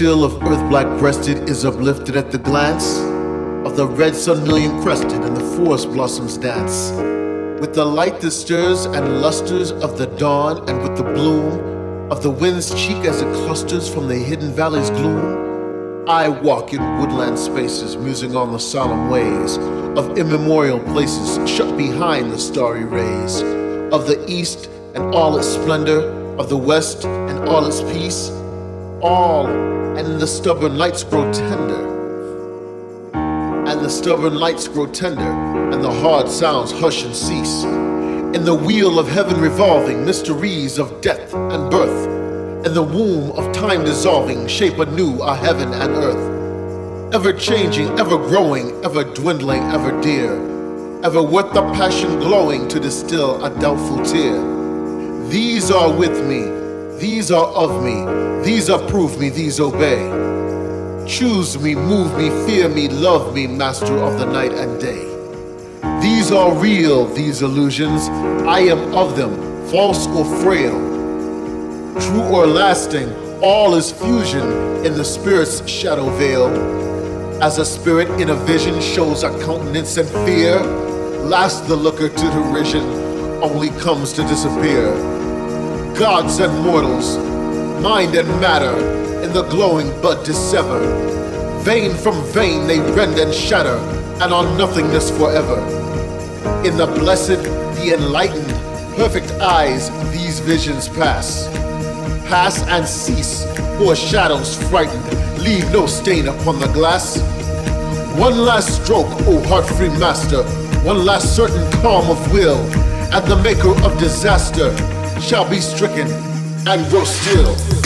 of earth black breasted is uplifted at the glance of the red sun million crested and the forest blossoms dance. With the light that stirs and lusters of the dawn and with the bloom of the wind's cheek as it clusters from the hidden valley's gloom, I walk in woodland spaces musing on the solemn ways of immemorial places shut behind the starry rays of the east and all its splendor, of the west and all its peace, all and the stubborn lights grow tender. And the stubborn lights grow tender, and the hard sounds hush and cease. In the wheel of heaven revolving, mysteries of death and birth, in the womb of time dissolving, shape anew a heaven and earth. Ever changing, ever growing, ever dwindling, ever dear, ever with the passion glowing to distill a doubtful tear. These are with me, these are of me, these approve me, these obey. Choose me, move me, fear me, love me, master of the night and day. These are real, these illusions. I am of them, false or frail. True or lasting, all is fusion in the spirit's shadow veil. As a spirit in a vision shows a countenance and fear, last the looker to derision only comes to disappear gods and mortals, mind and matter, in the glowing bud dissever. Vein from vein they rend and shatter, and on nothingness forever. In the blessed, the enlightened, perfect eyes these visions pass. Pass and cease, or shadows frightened, leave no stain upon the glass. One last stroke, O heart-free master, one last certain calm of will, and the maker of disaster shall be stricken and grow still.